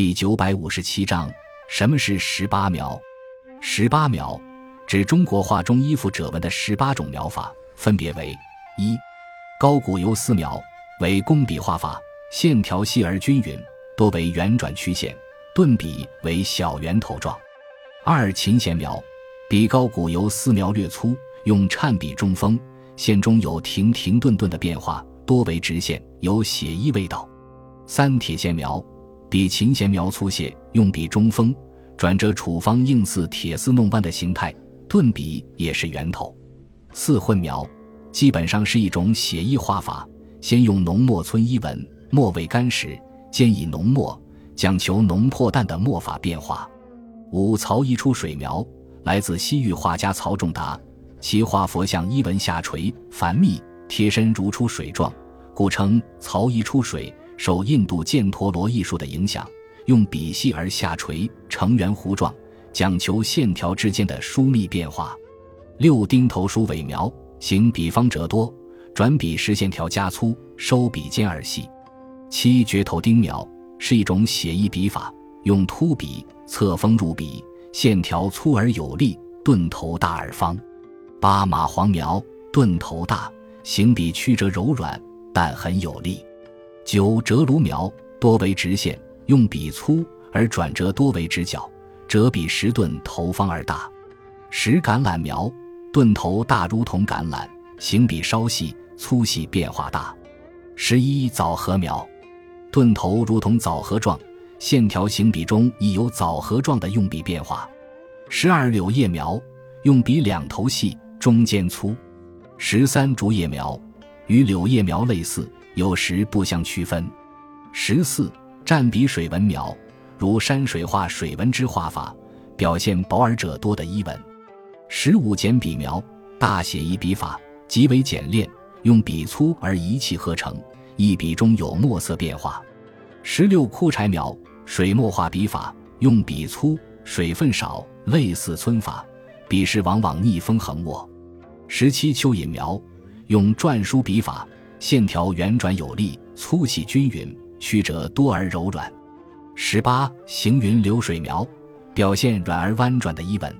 第九百五十七章，什么是十八描？十八描指中国画中依附褶纹的十八种描法，分别为：一、高古游丝描，为工笔画法，线条细而均匀，多为圆转曲线，顿笔为小圆头状；二、琴弦描，比高古游丝描略粗，用颤笔中锋，线中有停停顿顿的变化，多为直线，有写意味道。三铁线描，比琴弦描粗些，用笔中锋，转折处方应似铁丝弄弯的形态，顿笔也是圆头。四混描，基本上是一种写意画法，先用浓墨皴衣纹，墨未干时，兼以浓墨，讲求浓破淡的墨法变化。五曹衣出水描，来自西域画家曹仲达，其画佛像衣纹下垂繁密，贴身如出水状，故称曹衣出水。受印度犍陀罗艺术的影响，用笔细而下垂，呈圆弧状，讲求线条之间的疏密变化。六丁头书尾描，行笔方折多，转笔时线条加粗，收笔尖而细。七绝头丁描是一种写意笔法，用凸笔侧锋入笔，线条粗而有力，钝头大而方。八马黄描钝头大，行笔曲折柔软，但很有力。九折卢描多为直线，用笔粗而转折多为直角，折笔时钝头方而大。十橄榄苗钝头大，如同橄榄，形笔稍细，粗细变化大。十一枣核苗钝头如同枣核状，线条形笔中亦有枣核状的用笔变化。十二柳叶苗用笔两头细，中间粗。十三竹叶苗与柳叶苗类似。有时不相区分。十四蘸笔水纹描，如山水画水纹之画法，表现薄而者多的衣纹。十五简笔描，大写意笔法，极为简练，用笔粗而一气呵成，一笔中有墨色变化。十六枯柴描，水墨画笔法，用笔粗，水分少，类似皴法，笔势往往逆风横卧。十七蚯蚓描，用篆书笔法。线条圆转有力，粗细均匀，曲折多而柔软。十八行云流水描，表现软而弯转的衣纹。